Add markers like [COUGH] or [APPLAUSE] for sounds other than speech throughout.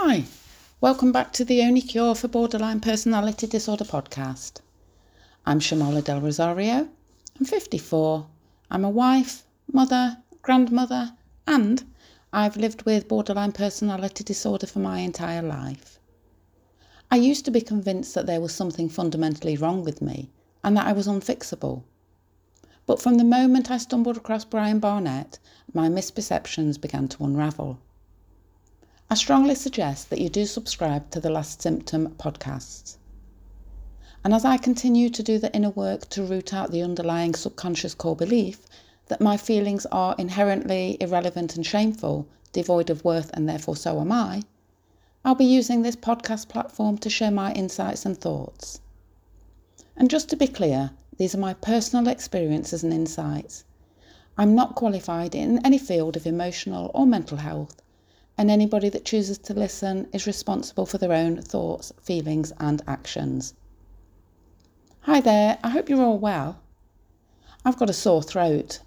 Hi, welcome back to the Only Cure for Borderline Personality Disorder podcast. I'm Shamola Del Rosario. I'm 54. I'm a wife, mother, grandmother, and I've lived with borderline personality disorder for my entire life. I used to be convinced that there was something fundamentally wrong with me and that I was unfixable. But from the moment I stumbled across Brian Barnett, my misperceptions began to unravel. I strongly suggest that you do subscribe to the Last Symptom podcast. And as I continue to do the inner work to root out the underlying subconscious core belief that my feelings are inherently irrelevant and shameful, devoid of worth, and therefore so am I, I'll be using this podcast platform to share my insights and thoughts. And just to be clear, these are my personal experiences and insights. I'm not qualified in any field of emotional or mental health and anybody that chooses to listen is responsible for their own thoughts, feelings, and actions. Hi there, I hope you're all well. I've got a sore throat.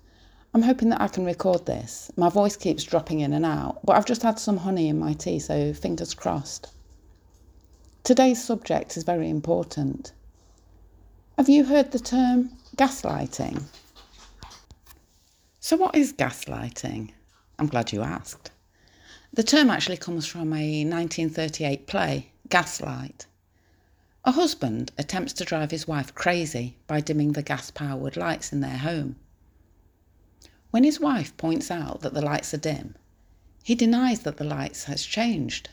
I'm hoping that I can record this. My voice keeps dropping in and out, but I've just had some honey in my tea, so fingers crossed. Today's subject is very important. Have you heard the term gaslighting? So, what is gaslighting? I'm glad you asked. The term actually comes from a 1938 play, Gaslight. A husband attempts to drive his wife crazy by dimming the gas powered lights in their home. When his wife points out that the lights are dim, he denies that the lights has changed.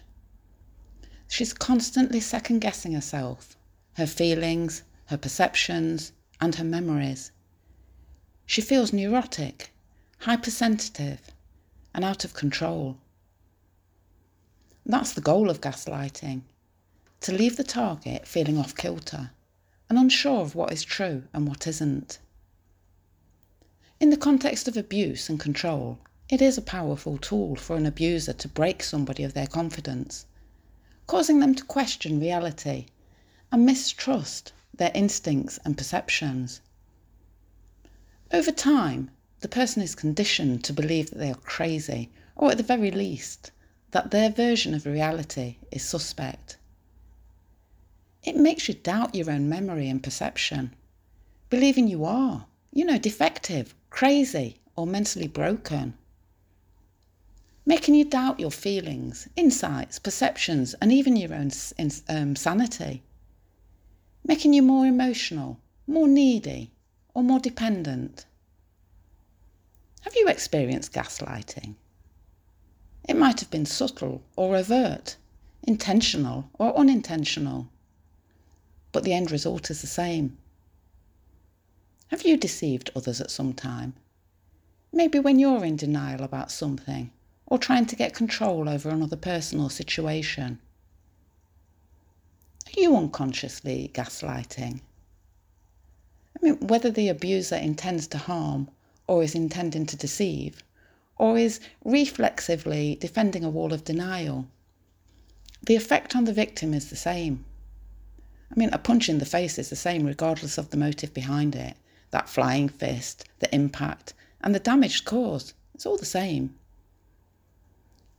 She's constantly second guessing herself, her feelings, her perceptions, and her memories. She feels neurotic, hypersensitive, and out of control. That's the goal of gaslighting to leave the target feeling off kilter and unsure of what is true and what isn't. In the context of abuse and control, it is a powerful tool for an abuser to break somebody of their confidence, causing them to question reality and mistrust their instincts and perceptions. Over time, the person is conditioned to believe that they are crazy, or at the very least, that their version of reality is suspect. It makes you doubt your own memory and perception, believing you are, you know, defective, crazy, or mentally broken. Making you doubt your feelings, insights, perceptions, and even your own um, sanity. Making you more emotional, more needy, or more dependent. Have you experienced gaslighting? It might have been subtle or overt, intentional or unintentional, but the end result is the same. Have you deceived others at some time? Maybe when you're in denial about something or trying to get control over another person or situation. Are you unconsciously gaslighting? I mean, whether the abuser intends to harm or is intending to deceive, or is reflexively defending a wall of denial, the effect on the victim is the same. I mean, a punch in the face is the same regardless of the motive behind it. That flying fist, the impact, and the damage caused, it's all the same.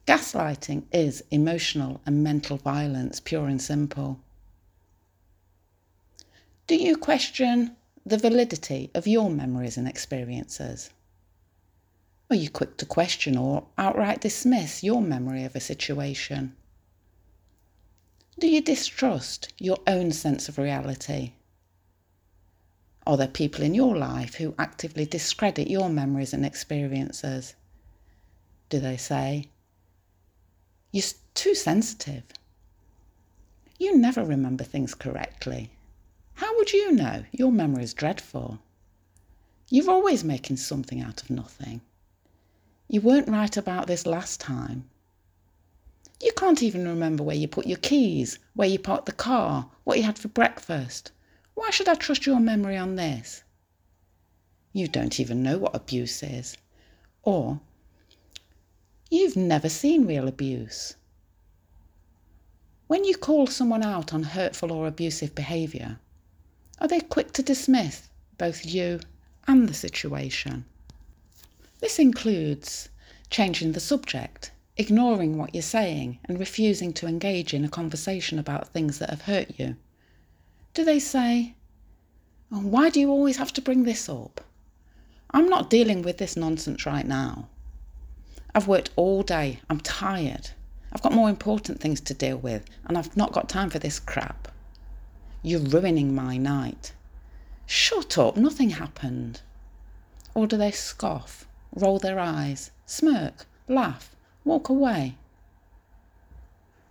Gaslighting is emotional and mental violence, pure and simple. Do you question the validity of your memories and experiences? Are you quick to question or outright dismiss your memory of a situation? Do you distrust your own sense of reality? Are there people in your life who actively discredit your memories and experiences? Do they say, You're too sensitive? You never remember things correctly. How would you know? Your memory is dreadful. You're always making something out of nothing. You weren't right about this last time. You can't even remember where you put your keys, where you parked the car, what you had for breakfast. Why should I trust your memory on this? You don't even know what abuse is. Or, you've never seen real abuse. When you call someone out on hurtful or abusive behaviour, are they quick to dismiss both you and the situation? This includes changing the subject, ignoring what you're saying and refusing to engage in a conversation about things that have hurt you? Do they say, oh, Why do you always have to bring this up? I'm not dealing with this nonsense right now. I've worked all day, I'm tired. I've got more important things to deal with, and I've not got time for this crap. You're ruining my night. Shut up, nothing happened. Or do they scoff, roll their eyes, smirk, laugh, walk away?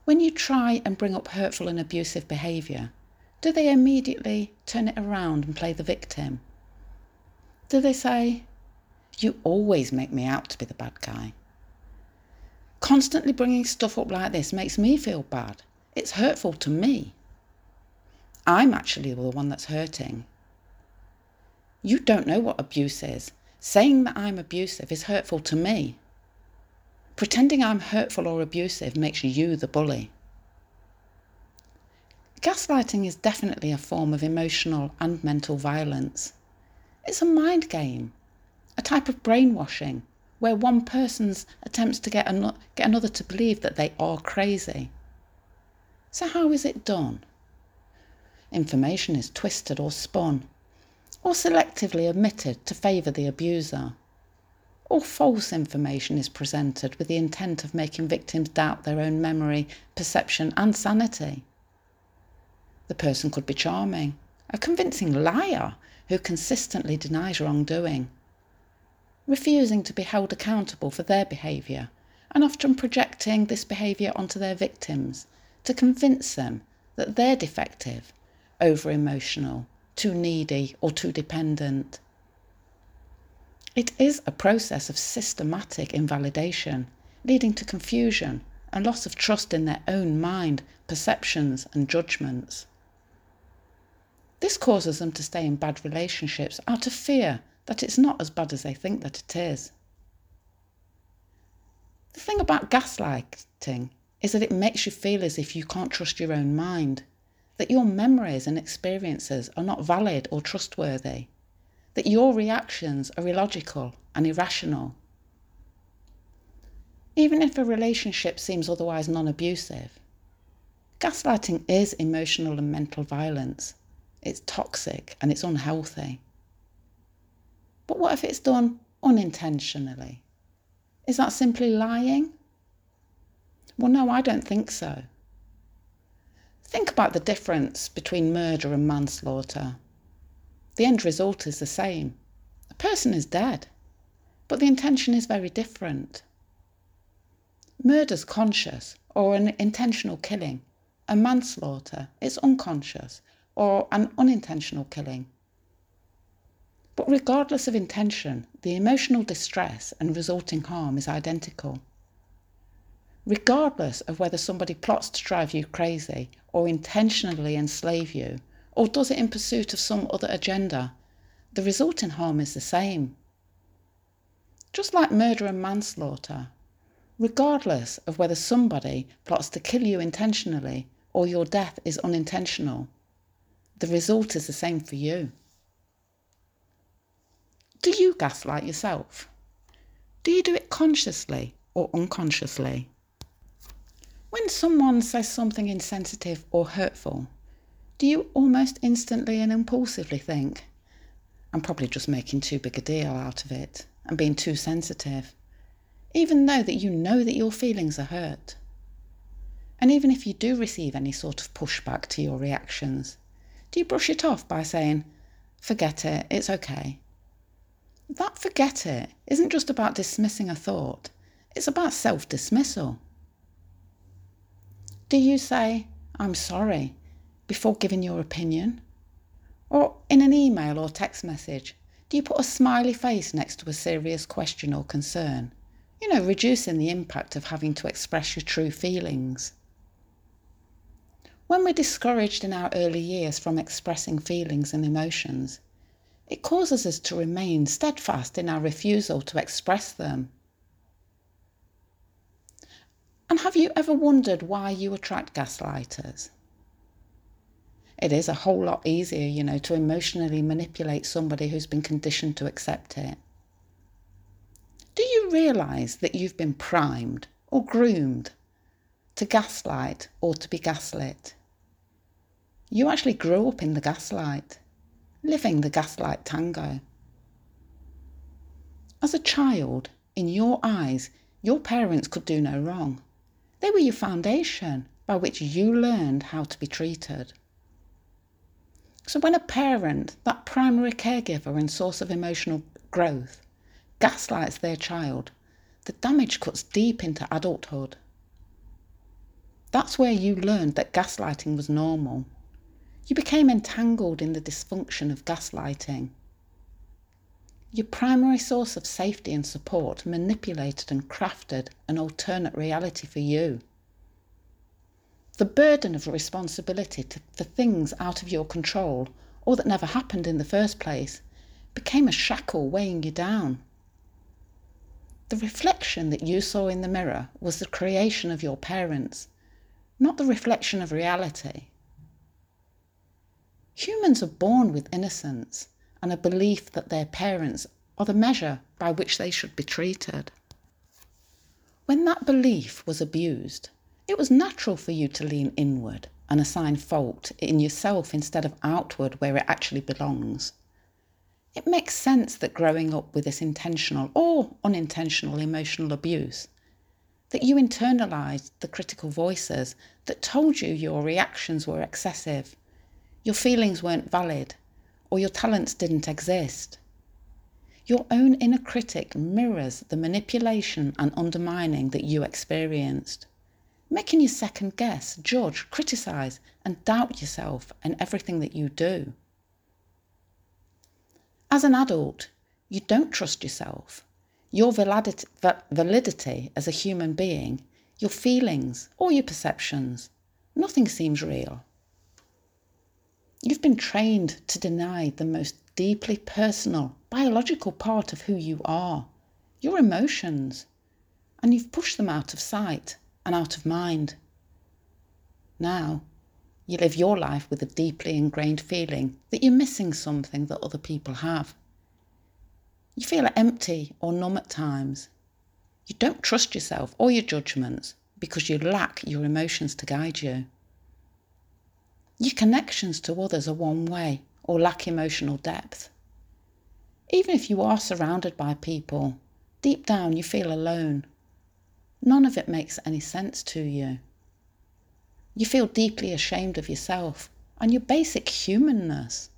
When you try and bring up hurtful and abusive behaviour, do they immediately turn it around and play the victim? Do they say, You always make me out to be the bad guy? Constantly bringing stuff up like this makes me feel bad. It's hurtful to me. I'm actually the one that's hurting. You don't know what abuse is. Saying that I'm abusive is hurtful to me. Pretending I'm hurtful or abusive makes you the bully. Gaslighting is definitely a form of emotional and mental violence. It's a mind game, a type of brainwashing where one person's attempts to get, an- get another to believe that they are crazy. So, how is it done? Information is twisted or spun, or selectively omitted to favour the abuser. Or false information is presented with the intent of making victims doubt their own memory, perception, and sanity. The person could be charming, a convincing liar who consistently denies wrongdoing, refusing to be held accountable for their behaviour, and often projecting this behaviour onto their victims to convince them that they're defective over emotional, too needy, or too dependent. It is a process of systematic invalidation, leading to confusion and loss of trust in their own mind, perceptions, and judgments. This causes them to stay in bad relationships out of fear that it's not as bad as they think that it is. The thing about gaslighting is that it makes you feel as if you can't trust your own mind that your memories and experiences are not valid or trustworthy, that your reactions are illogical and irrational. Even if a relationship seems otherwise non abusive, gaslighting is emotional and mental violence. It's toxic and it's unhealthy. But what if it's done unintentionally? Is that simply lying? Well, no, I don't think so. Think about the difference between murder and manslaughter. The end result is the same. A person is dead, but the intention is very different. Murder's conscious or an intentional killing, and manslaughter is unconscious or an unintentional killing. But regardless of intention, the emotional distress and resulting harm is identical regardless of whether somebody plots to drive you crazy or intentionally enslave you, or does it in pursuit of some other agenda, the resulting harm is the same. Just like murder and manslaughter, regardless of whether somebody plots to kill you intentionally or your death is unintentional, the result is the same for you. Do you gaslight yourself? Do you do it consciously or unconsciously? When someone says something insensitive or hurtful, do you almost instantly and impulsively think, I'm probably just making too big a deal out of it and being too sensitive, even though that you know that your feelings are hurt? And even if you do receive any sort of pushback to your reactions, do you brush it off by saying, forget it, it's okay? That forget it isn't just about dismissing a thought, it's about self dismissal. Do you say, I'm sorry, before giving your opinion? Or in an email or text message, do you put a smiley face next to a serious question or concern? You know, reducing the impact of having to express your true feelings. When we're discouraged in our early years from expressing feelings and emotions, it causes us to remain steadfast in our refusal to express them. And have you ever wondered why you attract gaslighters? It is a whole lot easier, you know, to emotionally manipulate somebody who's been conditioned to accept it. Do you realise that you've been primed or groomed to gaslight or to be gaslit. You actually grew up in the gaslight, living the gaslight tango. As a child, in your eyes, your parents could do no wrong. They were your foundation by which you learned how to be treated. So, when a parent, that primary caregiver and source of emotional growth, gaslights their child, the damage cuts deep into adulthood. That's where you learned that gaslighting was normal. You became entangled in the dysfunction of gaslighting. Your primary source of safety and support manipulated and crafted an alternate reality for you. The burden of responsibility for things out of your control or that never happened in the first place became a shackle weighing you down. The reflection that you saw in the mirror was the creation of your parents, not the reflection of reality. Humans are born with innocence and a belief that their parents are the measure by which they should be treated. When that belief was abused, it was natural for you to lean inward and assign fault in yourself instead of outward where it actually belongs. It makes sense that growing up with this intentional or unintentional emotional abuse, that you internalized the critical voices that told you your reactions were excessive, your feelings weren't valid, or your talents didn't exist. Your own inner critic mirrors the manipulation and undermining that you experienced, making you second guess, judge, criticize, and doubt yourself and everything that you do. As an adult, you don't trust yourself, your validity as a human being, your feelings, or your perceptions. Nothing seems real. You've been trained to deny the most deeply personal, biological part of who you are, your emotions, and you've pushed them out of sight and out of mind. Now, you live your life with a deeply ingrained feeling that you're missing something that other people have. You feel empty or numb at times. You don't trust yourself or your judgments because you lack your emotions to guide you. Your connections to others are one way or lack emotional depth. Even if you are surrounded by people, deep down you feel alone. None of it makes any sense to you. You feel deeply ashamed of yourself and your basic humanness.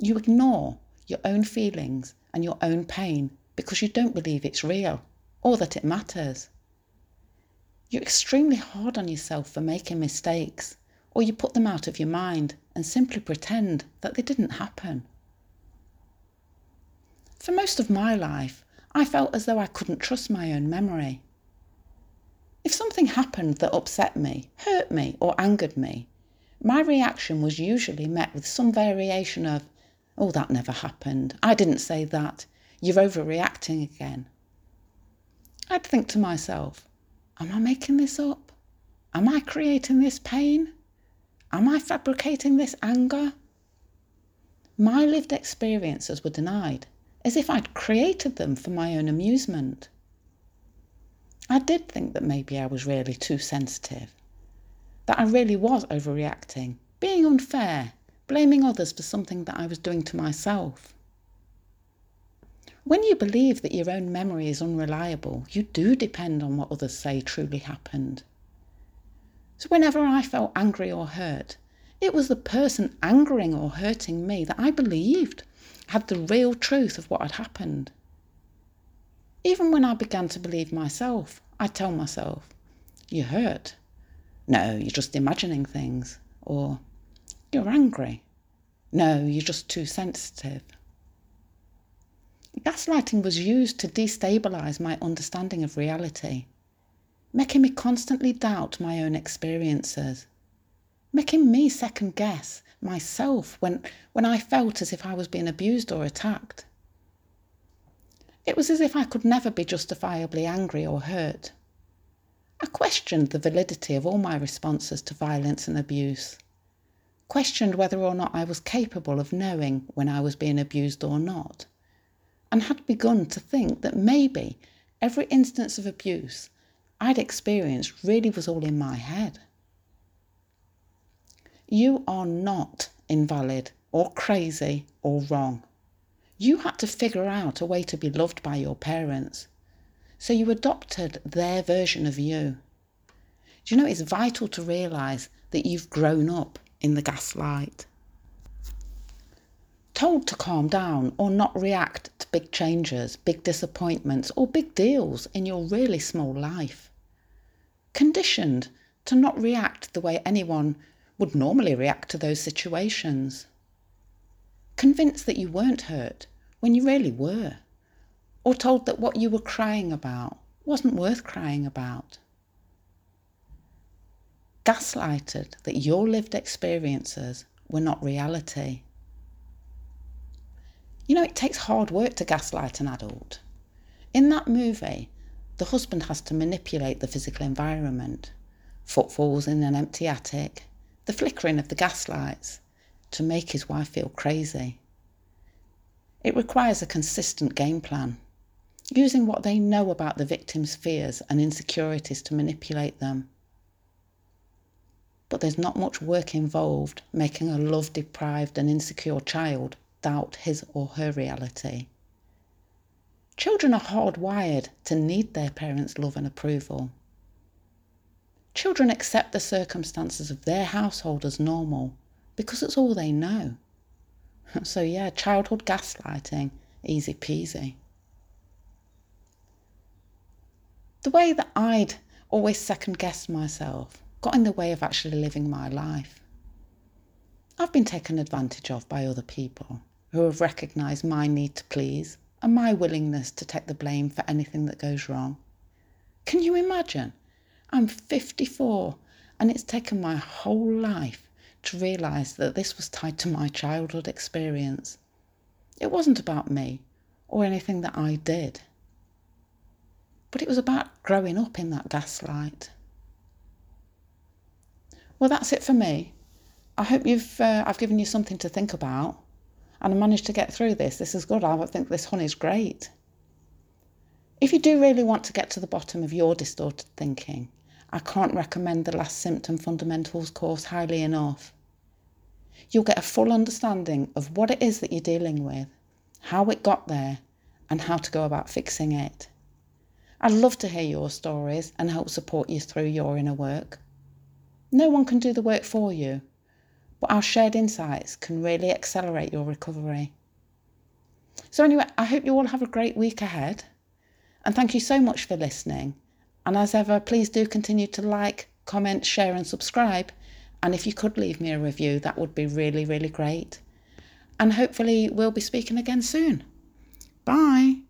You ignore your own feelings and your own pain because you don't believe it's real or that it matters. You're extremely hard on yourself for making mistakes, or you put them out of your mind and simply pretend that they didn't happen. For most of my life, I felt as though I couldn't trust my own memory. If something happened that upset me, hurt me, or angered me, my reaction was usually met with some variation of, Oh, that never happened. I didn't say that. You're overreacting again. I'd think to myself, Am I making this up? Am I creating this pain? Am I fabricating this anger? My lived experiences were denied, as if I'd created them for my own amusement. I did think that maybe I was really too sensitive, that I really was overreacting, being unfair, blaming others for something that I was doing to myself. When you believe that your own memory is unreliable, you do depend on what others say truly happened. So, whenever I felt angry or hurt, it was the person angering or hurting me that I believed had the real truth of what had happened. Even when I began to believe myself, I tell myself, You're hurt. No, you're just imagining things. Or, You're angry. No, you're just too sensitive. Gaslighting was used to destabilize my understanding of reality, making me constantly doubt my own experiences, making me second guess myself when, when I felt as if I was being abused or attacked. It was as if I could never be justifiably angry or hurt. I questioned the validity of all my responses to violence and abuse, questioned whether or not I was capable of knowing when I was being abused or not, and had begun to think that maybe every instance of abuse I'd experienced really was all in my head. You are not invalid or crazy or wrong. You had to figure out a way to be loved by your parents. So you adopted their version of you. Do you know it's vital to realise that you've grown up in the gaslight? Told to calm down or not react to big changes, big disappointments, or big deals in your really small life. Conditioned to not react the way anyone would normally react to those situations. Convinced that you weren't hurt when you really were or told that what you were crying about wasn't worth crying about. Gaslighted that your lived experiences were not reality. You know, it takes hard work to gaslight an adult. In that movie, the husband has to manipulate the physical environment footfalls in an empty attic, the flickering of the gaslights to make his wife feel crazy. It requires a consistent game plan using what they know about the victim's fears and insecurities to manipulate them. But there's not much work involved making a love deprived and insecure child doubt his or her reality. Children are hardwired to need their parents' love and approval. Children accept the circumstances of their household as normal because it's all they know. [LAUGHS] So, yeah, childhood gaslighting, easy peasy. The way that I'd always second guess myself got in the way of actually living my life. I've been taken advantage of by other people who have recognised my need to please and my willingness to take the blame for anything that goes wrong. Can you imagine? I'm 54 and it's taken my whole life to realise that this was tied to my childhood experience. It wasn't about me or anything that I did. But it was about growing up in that gaslight. Well, that's it for me. I hope you've uh, I've given you something to think about, and I managed to get through this. This is good. I think this honey's great. If you do really want to get to the bottom of your distorted thinking, I can't recommend the Last Symptom Fundamentals course highly enough. You'll get a full understanding of what it is that you're dealing with, how it got there, and how to go about fixing it. I'd love to hear your stories and help support you through your inner work. No one can do the work for you, but our shared insights can really accelerate your recovery. So, anyway, I hope you all have a great week ahead. And thank you so much for listening. And as ever, please do continue to like, comment, share, and subscribe. And if you could leave me a review, that would be really, really great. And hopefully, we'll be speaking again soon. Bye.